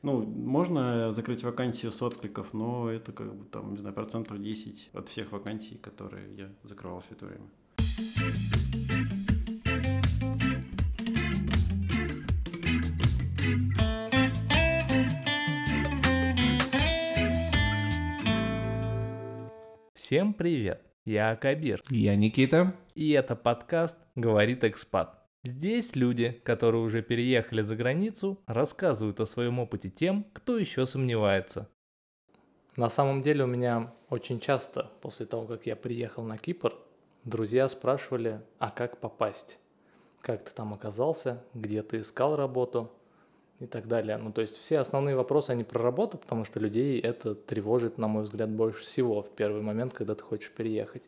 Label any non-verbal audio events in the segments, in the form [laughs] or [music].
Ну, можно закрыть вакансию с откликов, но это как бы там, не знаю, процентов 10 от всех вакансий, которые я закрывал все это время. Всем привет! Я Кабир. Я Никита. И это подкаст «Говорит экспат». Здесь люди, которые уже переехали за границу, рассказывают о своем опыте тем, кто еще сомневается. На самом деле у меня очень часто после того, как я приехал на Кипр, друзья спрашивали, а как попасть? Как ты там оказался? Где ты искал работу? и так далее. Ну, то есть все основные вопросы, они про работу, потому что людей это тревожит, на мой взгляд, больше всего в первый момент, когда ты хочешь переехать.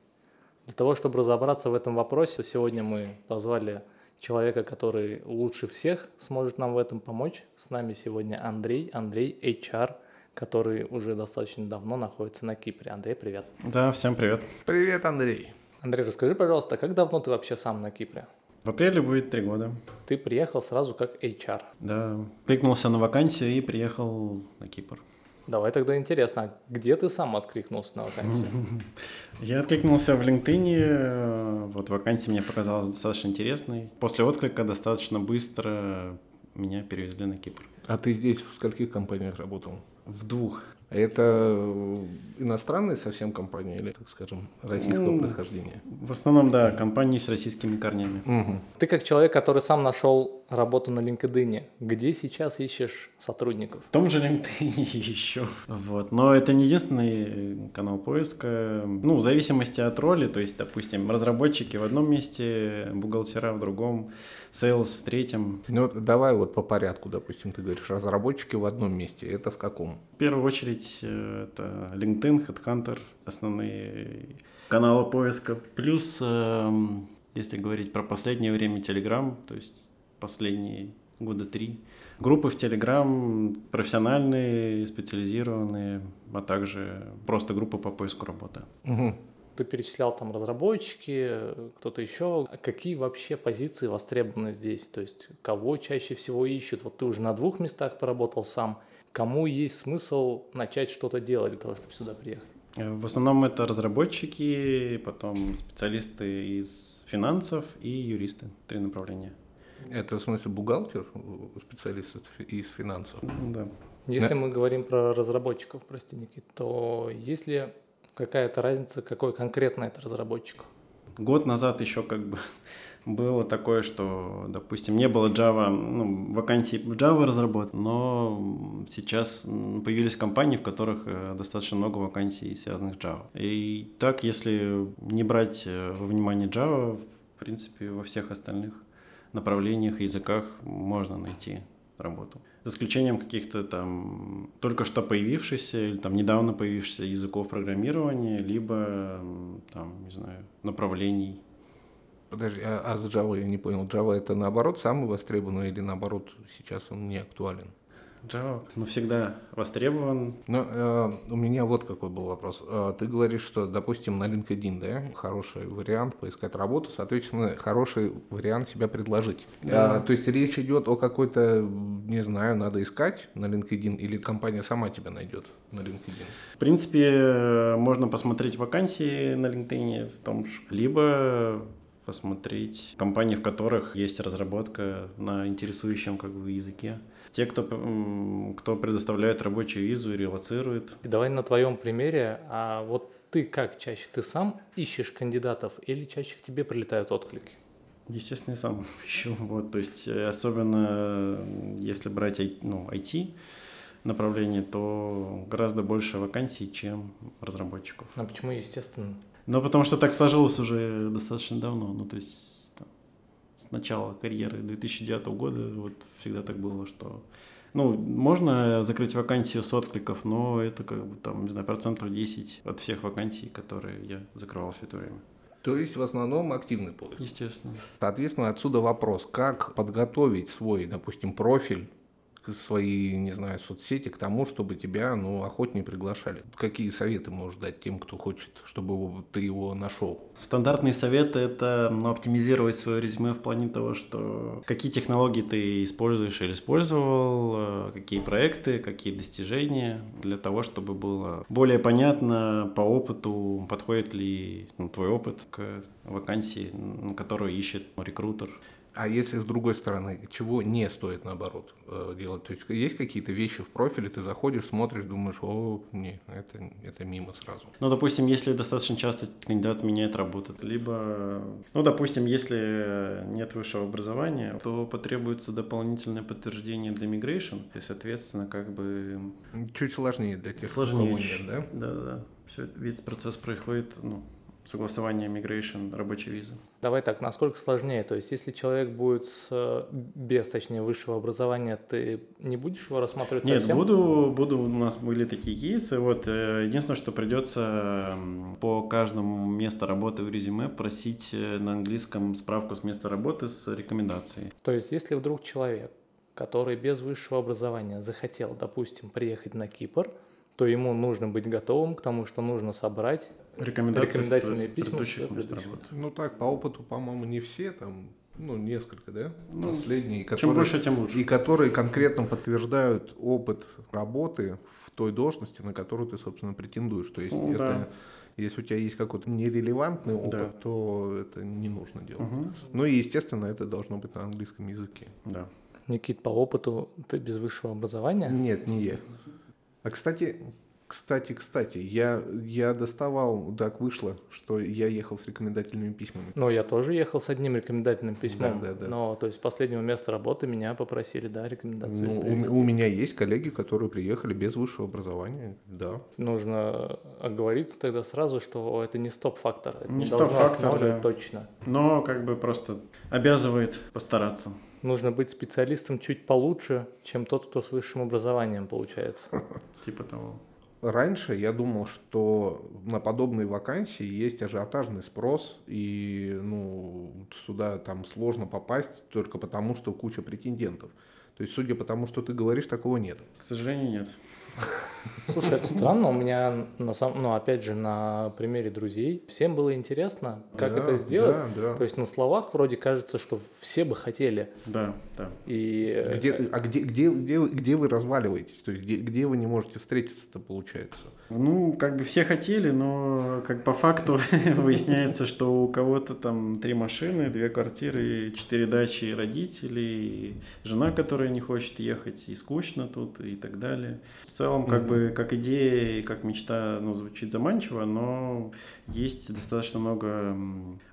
Для того, чтобы разобраться в этом вопросе, сегодня мы позвали человека, который лучше всех сможет нам в этом помочь. С нами сегодня Андрей, Андрей HR, который уже достаточно давно находится на Кипре. Андрей, привет. Да, всем привет. Привет, Андрей. Андрей, расскажи, пожалуйста, как давно ты вообще сам на Кипре? В апреле будет три года. Ты приехал сразу как HR. Да, кликнулся на вакансию и приехал на Кипр. Давай тогда интересно, а где ты сам откликнулся на вакансию? [laughs] Я откликнулся в LinkedIn, вот вакансия мне показалась достаточно интересной. После отклика достаточно быстро меня перевезли на Кипр. А ты здесь в скольких компаниях работал? В двух. Это э, иностранные совсем компании или, так скажем, российского ну, происхождения? В основном, да, компании с российскими корнями. Угу. Ты как человек, который сам нашел работу на LinkedIn, где сейчас ищешь сотрудников? В том же LinkedIn [laughs] еще. Вот. Но это не единственный канал поиска. Ну, в зависимости от роли, то есть, допустим, разработчики в одном месте, бухгалтера в другом, sales в третьем. Ну, давай вот по порядку, допустим, ты говоришь, разработчики в одном месте. Это в каком? В первую очередь э, это LinkedIn, Headhunter, основные каналы поиска. Плюс, эм, если говорить про последнее время, Telegram, то есть последние года три. Группы в Telegram профессиональные, специализированные, а также просто группы по поиску работы. Угу. Ты перечислял там разработчики, кто-то еще. Какие вообще позиции востребованы здесь? То есть кого чаще всего ищут? Вот ты уже на двух местах поработал сам. Кому есть смысл начать что-то делать для того, чтобы сюда приехать? Э, в основном это разработчики, потом специалисты из финансов и юристы. Три направления. Это в смысле бухгалтер, специалист из финансов? Да. Если да. мы говорим про разработчиков, прости, Никит, то есть ли какая-то разница, какой конкретно это разработчик? Год назад еще как бы было такое, что, допустим, не было Java, ну, вакансий в Java разработки, но сейчас появились компании, в которых э, достаточно много вакансий, связанных с Java. И так, если не брать э, во внимание Java, в принципе, во всех остальных направлениях, языках можно найти работу. За исключением каких-то там только что появившихся или там недавно появившихся языков программирования, либо там, не знаю, направлений. Подожди, а, а с Java я не понял. Java это наоборот самый востребованный или наоборот сейчас он не актуален? Java ну, всегда востребован. Но э, у меня вот какой был вопрос. Э, ты говоришь, что, допустим, на LinkedIn, да, хороший вариант поискать работу, соответственно, хороший вариант себя предложить. Да. Э, то есть речь идет о какой-то, не знаю, надо искать на LinkedIn или компания сама тебя найдет на LinkedIn? В принципе, можно посмотреть вакансии на LinkedIn в том же, либо посмотреть компании, в которых есть разработка на интересующем как бы языке. Те, кто, кто предоставляет рабочую визу и релацирует. Давай на твоем примере, а вот ты как чаще? Ты сам ищешь кандидатов или чаще к тебе прилетают отклики? Естественно, я сам [laughs] ищу. Вот, то есть, э, особенно если брать ну, IT направление, то гораздо больше вакансий, чем разработчиков. А почему естественно? Ну, потому что так сложилось уже достаточно давно. Ну, то есть с начала карьеры 2009 года вот всегда так было, что ну, можно закрыть вакансию с откликов, но это как бы там, не знаю, процентов 10 от всех вакансий, которые я закрывал все это время. То есть в основном активный поиск? Естественно. Соответственно, отсюда вопрос, как подготовить свой, допустим, профиль свои, не знаю, соцсети к тому, чтобы тебя, ну, охотнее приглашали. Какие советы можешь дать тем, кто хочет, чтобы ты его нашел? Стандартные советы – это ну, оптимизировать свое резюме в плане того, что какие технологии ты используешь или использовал, э, какие проекты, какие достижения, для того, чтобы было более понятно по опыту, подходит ли ну, твой опыт к вакансии, которую ищет рекрутер. А если с другой стороны, чего не стоит наоборот э, делать? То есть есть какие-то вещи в профиле, ты заходишь, смотришь, думаешь, о, не, это, это мимо сразу. Ну, допустим, если достаточно часто кандидат меняет работу, либо, ну, допустим, если нет высшего образования, то потребуется дополнительное подтверждение для migration, и, соответственно, как бы... Чуть сложнее для тех, сложнее, нет, да? Да, да, да. Все, весь процесс происходит, ну, согласование migration рабочей визы. Давай так, насколько сложнее? То есть, если человек будет с, без, точнее, высшего образования, ты не будешь его рассматривать Нет, совсем? буду, буду, у нас были такие кейсы, вот, э, единственное, что придется по каждому месту работы в резюме просить э, на английском справку с места работы с рекомендацией. То есть, если вдруг человек, который без высшего образования захотел, допустим, приехать на Кипр, то ему нужно быть готовым к тому, что нужно собрать рекомендательные письма. Ну так, по опыту, по-моему, не все, там, ну, несколько, да? Ну, Последние, которые, чем больше, тем лучше. И которые конкретно подтверждают опыт работы в той должности, на которую ты, собственно, претендуешь. То есть ну, это... Да. Если у тебя есть какой-то нерелевантный опыт, да. то это не нужно делать. Угу. Ну и, естественно, это должно быть на английском языке. Да. Никит, по опыту ты без высшего образования? Нет, не я. А кстати, кстати, кстати, я, я доставал, так вышло, что я ехал с рекомендательными письмами. Ну, я тоже ехал с одним рекомендательным письмом. Да, да, да. Но, то есть, с последнего места работы меня попросили, да, рекомендацию ну, у, у меня есть коллеги, которые приехали без высшего образования, да. Нужно оговориться тогда сразу, что это не стоп-фактор. Это не, не стоп-фактор, да. точно. Но, как бы, просто обязывает постараться нужно быть специалистом чуть получше, чем тот, кто с высшим образованием получается. [laughs] Типа того. Раньше я думал, что на подобные вакансии есть ажиотажный спрос, и ну, сюда там сложно попасть только потому, что куча претендентов. То есть, судя по тому, что ты говоришь, такого нет. К сожалению, нет. Слушай, это странно. У меня, на самом, ну, опять же, на примере друзей, всем было интересно, как да, это сделать. Да, да. То есть на словах вроде кажется, что все бы хотели. Да, да. И... Где, а где, где, где, где вы разваливаетесь? То есть где, где вы не можете встретиться-то, получается? Ну, как бы все хотели, но как по факту [laughs] выясняется, что у кого-то там три машины, две квартиры, четыре дачи родители, жена, которая не хочет ехать, и скучно тут, и так далее. Целом, как mm-hmm. бы, как идея и как мечта, ну, звучит заманчиво, но есть достаточно много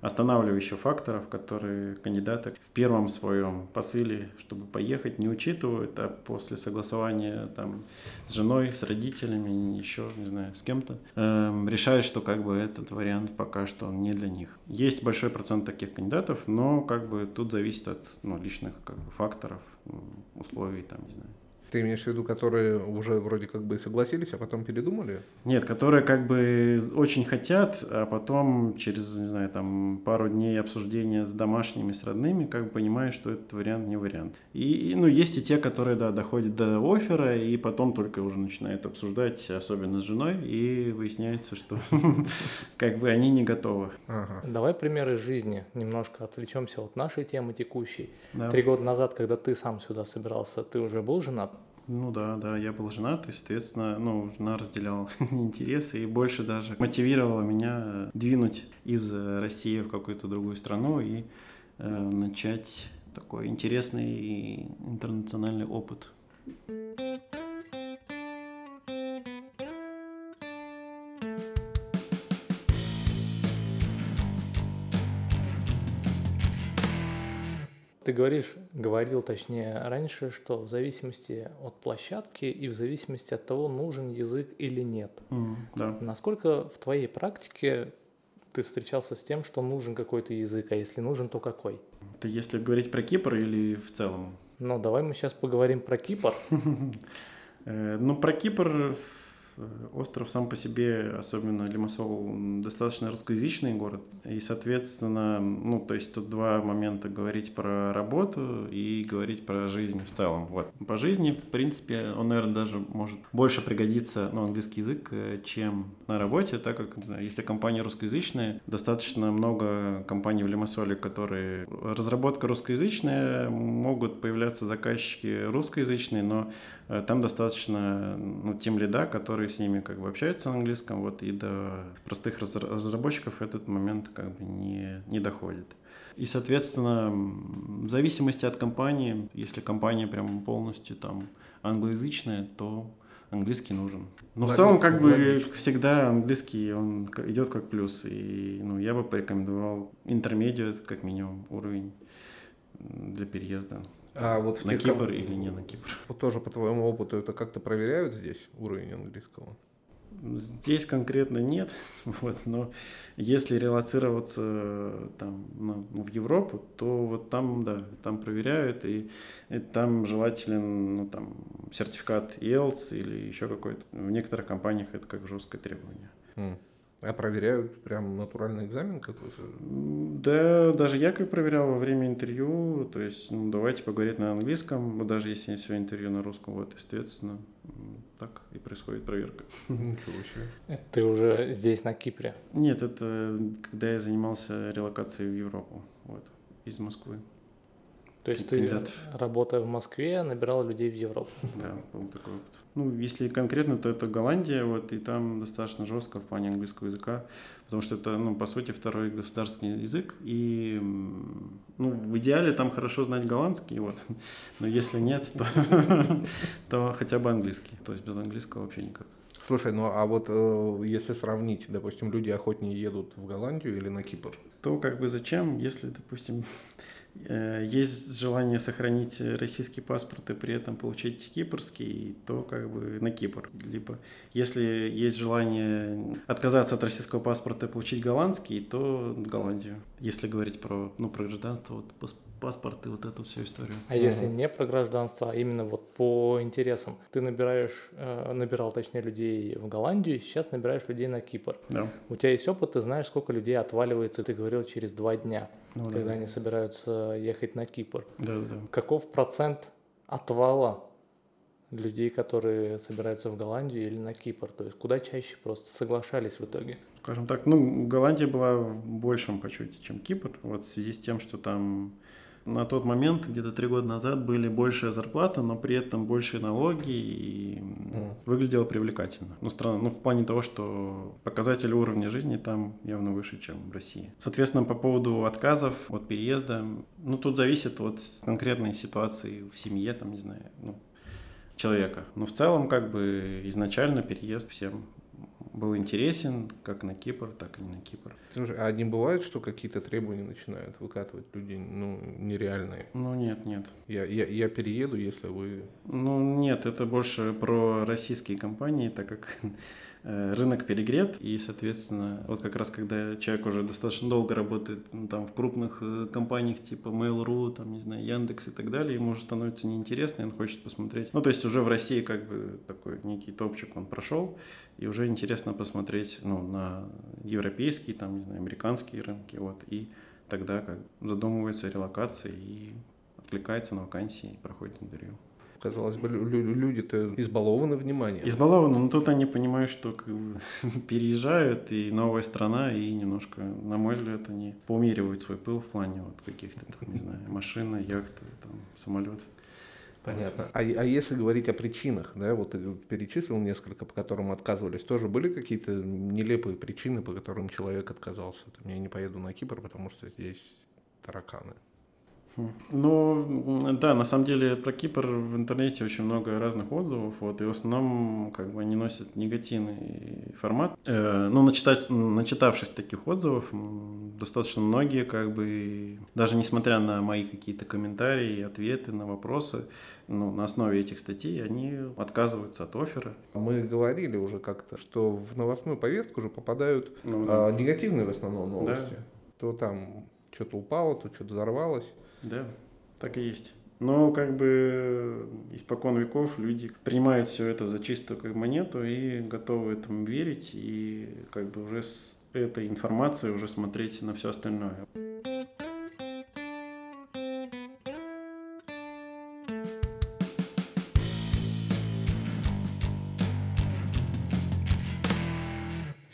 останавливающих факторов, которые кандидаты в первом своем посыле, чтобы поехать, не учитывают, а после согласования там с женой, с родителями, еще, не знаю, с кем-то, э, решают, что как бы этот вариант пока что не для них. Есть большой процент таких кандидатов, но как бы тут зависит от ну, личных как бы, факторов, условий, там, не знаю. Ты имеешь в виду, которые уже вроде как бы согласились, а потом передумали? Нет, которые как бы очень хотят, а потом через, не знаю, там пару дней обсуждения с домашними, с родными, как бы понимают, что этот вариант не вариант. И, и ну, есть и те, которые, да, доходят до оффера, и потом только уже начинают обсуждать, особенно с женой, и выясняется, что [laughs] как бы они не готовы. Давай примеры жизни, немножко отвлечемся от нашей темы текущей. Три года назад, когда ты сам сюда собирался, ты уже был женат? Ну да, да, я был женат, и, соответственно, ну, жена разделяла [laughs] интересы и больше даже мотивировала меня двинуть из России в какую-то другую страну и э, начать такой интересный интернациональный опыт. Ты говоришь, говорил точнее раньше, что в зависимости от площадки и в зависимости от того, нужен язык или нет. Mm, да. Насколько в твоей практике ты встречался с тем, что нужен какой-то язык, а если нужен, то какой? Это если говорить про Кипр или в целом? Ну, давай мы сейчас поговорим про Кипр. [laughs] Э, ну, про Кипр Остров сам по себе, особенно Лимассол, достаточно русскоязычный город. И, соответственно, ну, то есть тут два момента. Говорить про работу и говорить про жизнь в целом. Вот. По жизни, в принципе, он, наверное, даже может больше пригодиться, ну, английский язык, э, чем на работе, так как, не знаю, если компания русскоязычная, достаточно много компаний в Лимассоле, которые... Разработка русскоязычная, могут появляться заказчики русскоязычные, но э, там достаточно ну, тем лида, которые с ними как бы общаются на английском, вот, и до простых разработчиков этот момент как бы не, не доходит. И, соответственно, в зависимости от компании, если компания прям полностью там англоязычная, то английский нужен. Но в целом, как бы всегда английский он идет как плюс. И ну, я бы порекомендовал интермедиат, как минимум, уровень для переезда. А вот на Кипр или не на Кипр? Вот тоже по твоему опыту это как-то проверяют здесь уровень английского? Здесь конкретно нет, [laughs] вот, но если релацироваться там, ну, в Европу, то вот там, да, там проверяют, и, и там желателен ну, там, сертификат IELTS или еще какой-то. В некоторых компаниях это как жесткое требование. Mm. А проверяют прям натуральный экзамен какой-то? Да, даже я как проверял во время интервью, то есть, ну, давайте поговорить на английском, даже если все интервью на русском, вот, естественно, так и происходит проверка. Ничего себе. Это ты уже здесь, на Кипре? Нет, это когда я занимался релокацией в Европу, вот, из Москвы. То есть ты, работая в Москве, набирал людей в Европу? Да, был такой опыт. Ну, если конкретно, то это Голландия, вот, и там достаточно жестко в плане английского языка, потому что это, ну, по сути, второй государственный язык, и, ну, в идеале там хорошо знать голландский, вот, но если нет, то, [laughs] то хотя бы английский, то есть без английского вообще никак. Слушай, ну а вот э, если сравнить, допустим, люди охотнее едут в Голландию или на Кипр? То как бы зачем, если, допустим, есть желание сохранить российский паспорт и при этом получить кипрский, то как бы на Кипр. Либо если есть желание отказаться от российского паспорта и получить голландский, то Голландию. Если говорить про, ну, про гражданство, вот паспорт и вот эту всю историю. А если не про гражданство, а именно вот по интересам, ты набираешь, э, набирал точнее людей в Голландию, сейчас набираешь людей на Кипр. Да. У тебя есть опыт, ты знаешь, сколько людей отваливается, ты говорил, через два дня, ну, когда да. они собираются ехать на Кипр. Да, да. Каков процент отвала людей, которые собираются в Голландию или на Кипр? То есть куда чаще просто соглашались в итоге? Скажем так, ну, Голландия была в большем почете, чем Кипр, вот в связи с тем, что там на тот момент, где-то три года назад, были большая зарплата, но при этом большие налоги и mm. выглядело привлекательно. Ну, странно, ну, в плане того, что показатели уровня жизни там явно выше, чем в России. Соответственно, по поводу отказов от переезда, ну, тут зависит от конкретной ситуации в семье, там, не знаю, ну, человека. Но в целом, как бы, изначально переезд всем был интересен как на Кипр, так и не на Кипр. Слушай, а не бывает, что какие-то требования начинают выкатывать люди, ну, нереальные? Ну, нет, нет. Я, я, я перееду, если вы... Ну, нет, это больше про российские компании, так как рынок перегрет, и, соответственно, вот как раз когда человек уже достаточно долго работает ну, там в крупных э, компаниях типа Mail.ru, там, не знаю, Яндекс и так далее, ему уже становится неинтересно, и он хочет посмотреть. Ну, то есть уже в России как бы такой некий топчик он прошел, и уже интересно посмотреть, ну, на европейские, там, не знаю, американские рынки, вот, и тогда как задумывается о релокации и откликается на вакансии и проходит интервью. Казалось бы, люди-то избалованы вниманием. Избалованы, но тут они понимают, что как бы, [laughs] переезжают, и новая страна, и немножко, на мой взгляд, они поумеривают свой пыл в плане вот каких-то, там, не знаю, машины, яхты, там, самолет. Понятно. А, а если говорить о причинах, да, вот перечислил несколько, по которым отказывались, тоже были какие-то нелепые причины, по которым человек отказался? Там, я не поеду на Кипр, потому что здесь тараканы. Ну, да, на самом деле про Кипр в интернете очень много разных отзывов, вот, и в основном как бы они носят негативный формат. Э, ну, начитать, начитавшись таких отзывов, достаточно многие, как бы, даже несмотря на мои какие-то комментарии, ответы на вопросы, ну, на основе этих статей они отказываются от оффера. Мы говорили уже как-то, что в новостную повестку уже попадают ну, да. а, негативные в основном новости. Да. То там что-то упало, то что-то взорвалось. Да, так и есть. Но как бы испокон веков люди принимают все это за чистую как монету и готовы этому верить и как бы уже с этой информацией уже смотреть на все остальное.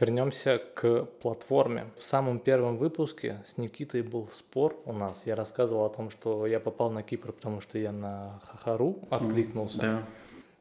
Вернемся к платформе. В самом первом выпуске с Никитой был спор у нас. Я рассказывал о том, что я попал на Кипр, потому что я на Хахару откликнулся. Да.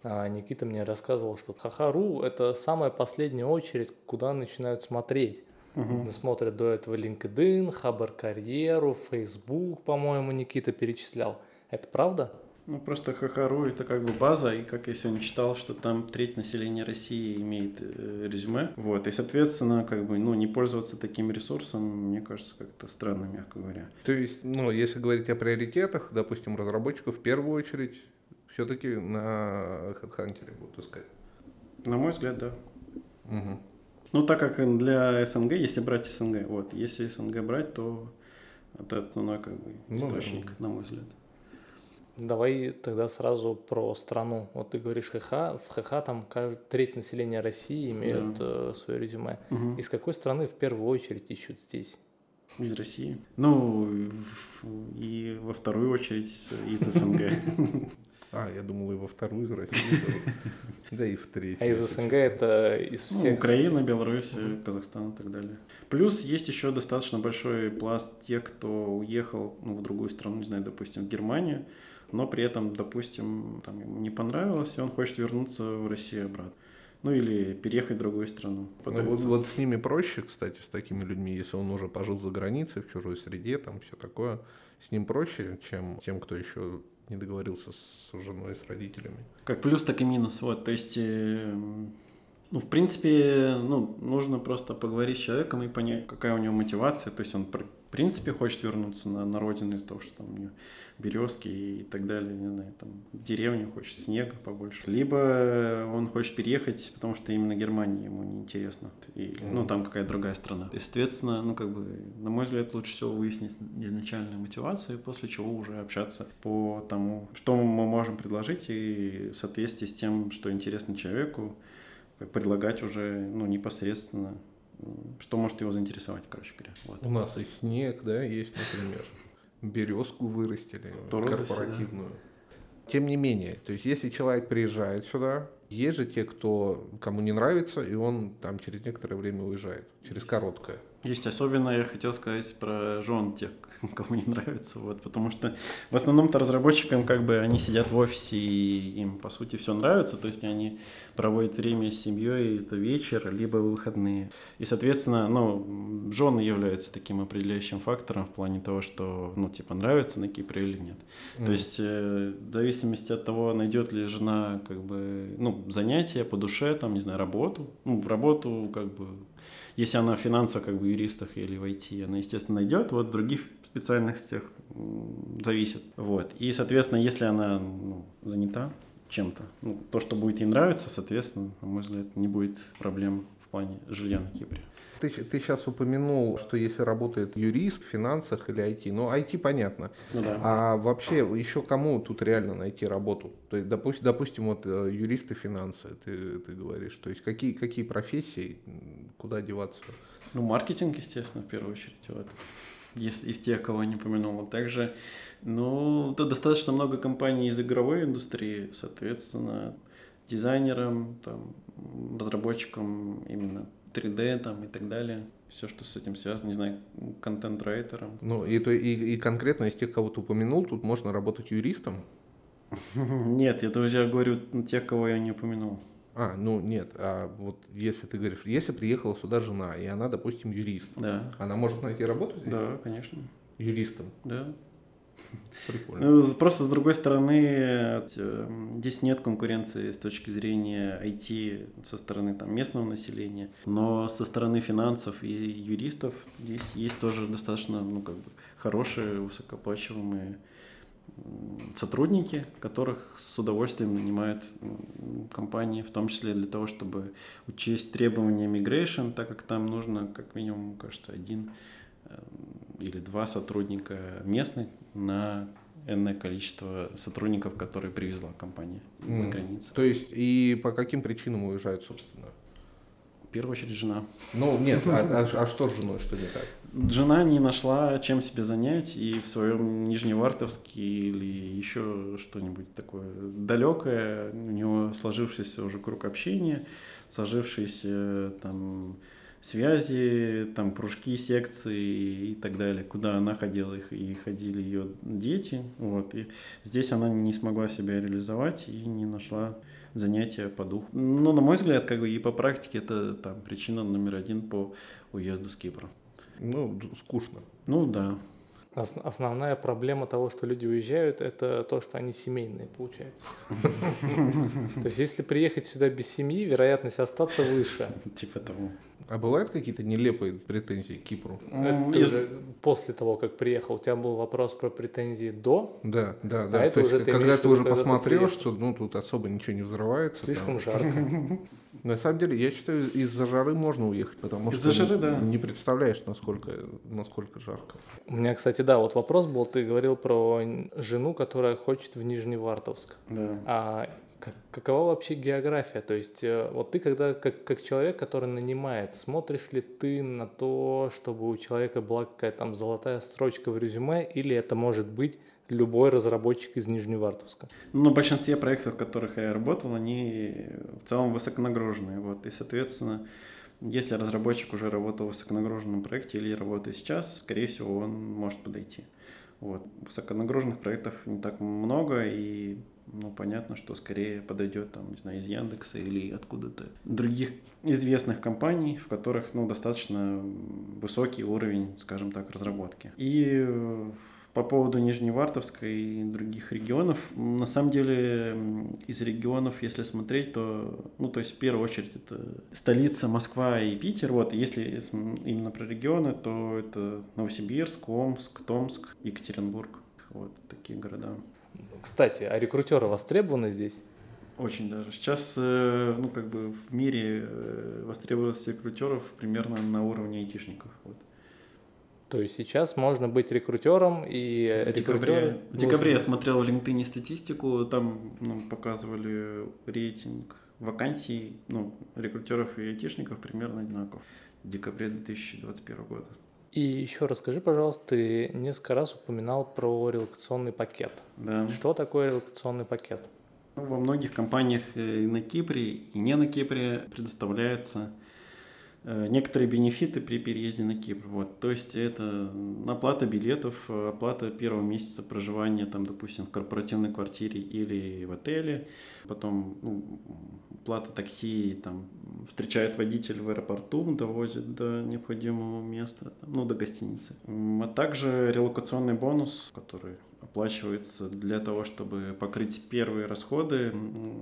А Никита мне рассказывал, что Хахару – это самая последняя очередь, куда начинают смотреть. Мгм. Смотрят до этого LinkedIn, Хабар Карьеру, Facebook, по-моему, Никита перечислял. Это правда? Ну, просто Хахару это как бы база, и как я сегодня читал, что там треть населения России имеет э, резюме. Вот, и, соответственно, как бы, ну, не пользоваться таким ресурсом, мне кажется, как-то странно, мягко говоря. То есть, ну, если говорить о приоритетах, допустим, разработчиков в первую очередь все-таки на HeadHunter будут искать. На мой взгляд, да. Мгм. Ну, так как для СНГ, если брать СНГ, вот, если СНГ брать, то это основной, как бы, Ну, источник, да. на мой взгляд. Давай тогда сразу про страну. Вот ты говоришь ХХ, в ХХ там треть населения России имеют э, свое резюме. Мгм. Из какой страны в первую очередь ищут здесь? Из России. Ну, и во вторую очередь из СНГ. А, я думал, и во вторую из России. Да и в третью. А из СНГ это из Ну, всех... Украина, Беларусь, Казахстан и так далее. Плюс есть еще достаточно большой пласт тех, кто уехал ну, в другую страну, не знаю, допустим, в Германию, но при этом, допустим, там ему не понравилось, и он хочет вернуться в Россию обратно. Ну или переехать в другую страну. Ну, вот, вот с ними проще, кстати, с такими людьми, если он уже пожил за границей, в чужой среде, там все такое, с ним проще, чем тем, кто еще не договорился с женой, с родителями. Как плюс, так и минус. Вот, то есть, э, ну, в принципе, ну, нужно просто поговорить с человеком и понять, какая у него мотивация. То есть он, принципе, хочет вернуться на, на родину из-за того, что там у него березки и так далее, не знаю, там, в деревню хочет снега побольше. Либо он хочет переехать, потому что именно Германия ему неинтересна. И, ну, там какая-то другая страна. И, соответственно, ну, как бы, на мой взгляд, лучше всего выяснить изначальную мотивацию, после чего уже общаться по тому, что мы можем предложить, и в соответствии с тем, что интересно человеку, предлагать уже, ну, непосредственно, что может его заинтересовать, короче говоря. Вот. У нас и снег, да, есть, например. Березку вырастили, Трудности, да. корпоративную. Тем не менее, то есть если человек приезжает сюда, есть же те, кто кому не нравится, и он там через некоторое время уезжает, через короткое. Есть особенно, я хотел сказать про жен тех, [laughs] кому не нравится, вот, потому что в основном-то разработчикам как бы они сидят в офисе и им по сути все нравится, то есть они проводят время с семьей, это вечер, либо выходные. И, соответственно, ну, жены являются таким определяющим фактором в плане того, что, ну, типа, нравится на Кипре или нет. То есть, э, в зависимости от того, найдет ли жена, как бы, ну, занятия по душе, там, не знаю, работу, ну, работу, как бы, если она в финансах, как бы, юристах или в IT, она, естественно, найдет, вот в других специальностях зависит, вот. И, соответственно, если она ну, занята чем-то, ну, то, что будет ей нравиться, соответственно, на мой взгляд, не будет проблем в плане жилья на Кипре. Ты, ты сейчас упомянул, что если работает юрист в финансах или IT, ну IT понятно. Ну да. А вообще еще кому тут реально найти работу? То есть, допустим, допустим вот э, юристы финансы, ты, ты говоришь. То есть какие, какие профессии, куда деваться? Ну, маркетинг, естественно, в первую очередь, вот. Из, из тех, кого я не упомянул. А Также, ну, тут достаточно много компаний из игровой индустрии, соответственно, дизайнерам, там, разработчикам именно 3D там, и так далее. Все, что с этим связано, не знаю, контент-райтером. Ну и, то, и, и конкретно из тех, кого ты упомянул, тут можно работать юристом. [laughs] Нет, я тоже говорю тех, кого я не упомянул. А, ну нет, а вот если ты говоришь, если приехала сюда жена, и она, допустим, юрист, Да, она может найти работу здесь? да, конечно, Юристом. да. Прикольно. Ну, просто с другой стороны, здесь нет конкуренции с точки зрения IT со стороны там, местного населения, но со стороны финансов и юристов здесь есть тоже достаточно ну, как бы, хорошие, высокооплачиваемые сотрудники, которых с удовольствием нанимают компании, в том числе для того, чтобы учесть требования migration, так как там нужно как минимум, кажется, один э, или два сотрудника местных на энное количество сотрудников, которые привезла компания из-за границы. То есть и по каким причинам уезжают, собственно? В первую очередь жена. Ну, нет, а, [laughs] а, а что с женой, что не так? Жена не нашла, чем себе занять, и в своем Нижневартовске или еще что-нибудь такое далекое, у него сложившийся уже круг общения, сложившийся там связи, там кружки, секции и так далее, куда она ходила и ходили ее дети. Вот. И здесь она не смогла себя реализовать и не нашла занятия по духу. Но, на мой взгляд, как бы и по практике это там причина номер один по уезду с Кипра. Ну, скучно. Ну да. Основная проблема того, что люди уезжают, это то, что они семейные, получается. [laughs] То есть, если приехать сюда без семьи, вероятность остаться выше. Типа того. А бывают какие-то нелепые претензии к Кипру? Это Из... уже после того, как приехал, у тебя был вопрос про претензии до? Да, да, да. А это уже ты когда ты уже посмотрел, что ну тут особо ничего не взрывается. Слишком жарко. [laughs] На самом деле, я считаю, из-за жары можно уехать, потому из-за что жары, да. не представляешь, насколько, насколько жарко. У меня, кстати, да, вот вопрос был, ты говорил про жену, которая хочет в Нижневартовск. Да. А как, какова вообще география? То есть э, вот ты когда как, как человек, который нанимает, смотришь ли ты на то, чтобы у человека была какая-то там золотая строчка в резюме, или это может быть любой разработчик из Нижневартовска? Ну, в большинстве проектов, в которых я работал, они в целом высоконагруженные. Вот, и, соответственно, если разработчик уже работал в высоконагруженном проекте или работает сейчас, скорее всего, он может подойти. Вот. Высоконагруженных проектов не так много, и ну, понятно, что скорее подойдет там, не знаю, из Яндекса или откуда-то других известных компаний, в которых, ну, достаточно высокий уровень, скажем так, разработки. И по поводу Нижневартовска и других регионов, на самом деле из регионов, если смотреть, то, ну, то есть в первую очередь это столица Москва и Питер, вот, если именно про регионы, то это Новосибирск, Омск, Томск, Екатеринбург, вот такие города. Кстати, а рекрутеры востребованы здесь? Очень даже. Сейчас, э, ну, как бы в мире э, востребованность рекрутеров примерно на уровне айтишников. Вот. То есть сейчас можно быть рекрутером и в декабре, в декабре я смотрел в LinkedIn статистику, там ну, показывали рейтинг вакансий ну, рекрутеров и айтишников примерно одинаков в декабре 2021 года. И еще расскажи, пожалуйста, ты несколько раз упоминал про релокационный пакет. Да. Что такое релокационный пакет? Ну, во многих компаниях и на Кипре, и не на Кипре предоставляется Э, некоторые бенефиты при переезде на Кипр. Вот. То есть это оплата билетов, оплата первого месяца проживания, там, допустим, в корпоративной квартире или в отеле, потом ну, плата такси, там, встречает водитель в аэропорту, довозит до необходимого места, там, ну, до гостиницы. А также релокационный бонус, который оплачивается для того, чтобы покрыть первые расходы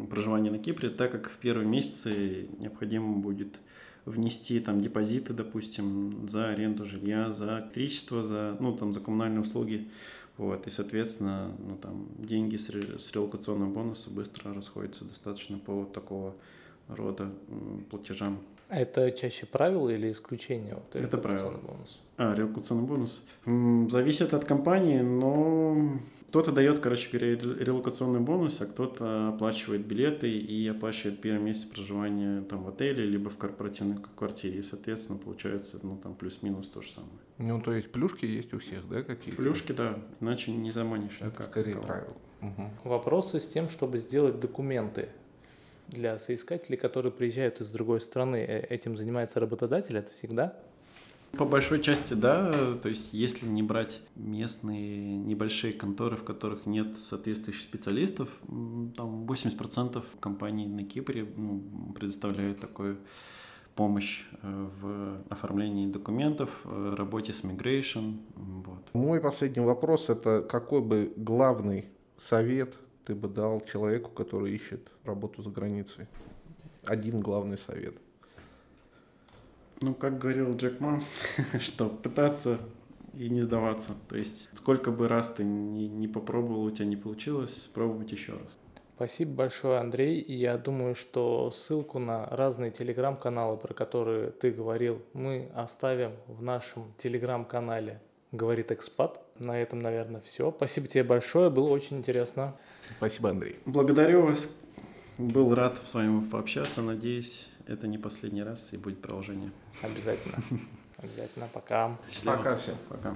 проживания на Кипре, так как в первые месяцы необходимо будет внести там депозиты, допустим, за аренду жилья, за электричество, за, ну, там, за коммунальные услуги. Вот, и, соответственно, ну, там, деньги с, ре, с релокационного бонуса быстро расходятся достаточно по такого рода платежам. А это чаще правило или исключение? Вот, это правило. Бонус? А, релокационный бонус. Зависит от компании, но кто-то дает, короче говоря, релокационный бонус, а кто-то оплачивает билеты и оплачивает первый месяц проживания там в отеле, либо в корпоративной квартире. И, соответственно, получается, ну, там плюс-минус то же самое. Ну, то есть плюшки есть у всех, да, какие-то? Плюшки, да, иначе не заманишь. Это как скорее правило. Угу. Вопросы с тем, чтобы сделать документы для соискателей, которые приезжают из другой страны. Э, этим занимается работодатель, это всегда? По большой части, да. То есть, если не брать местные небольшие конторы, в которых нет соответствующих специалистов, там 80% компаний на Кипре ну, предоставляют такую помощь э, в оформлении документов, э, работе с migration. Вот. Мой последний вопрос – это какой бы главный совет ты бы дал человеку, который ищет работу за границей? Один главный совет – ну, как говорил Джек Ма, [laughs] что пытаться и не сдаваться. То есть, сколько бы раз ты не, не попробовал, у тебя не получилось, пробовать еще раз. Спасибо большое, Андрей. И я думаю, что ссылку на разные телеграм-каналы, про которые ты говорил, мы оставим в нашем телеграм-канале «Говорит экспат». на этом, наверное, все. Спасибо тебе большое, было очень интересно. Спасибо, Андрей. Благодарю вас. Был рад с вами пообщаться. Надеюсь, это не последний раз и будет продолжение. Обязательно. Обязательно. Пока. Пока всем. Пока.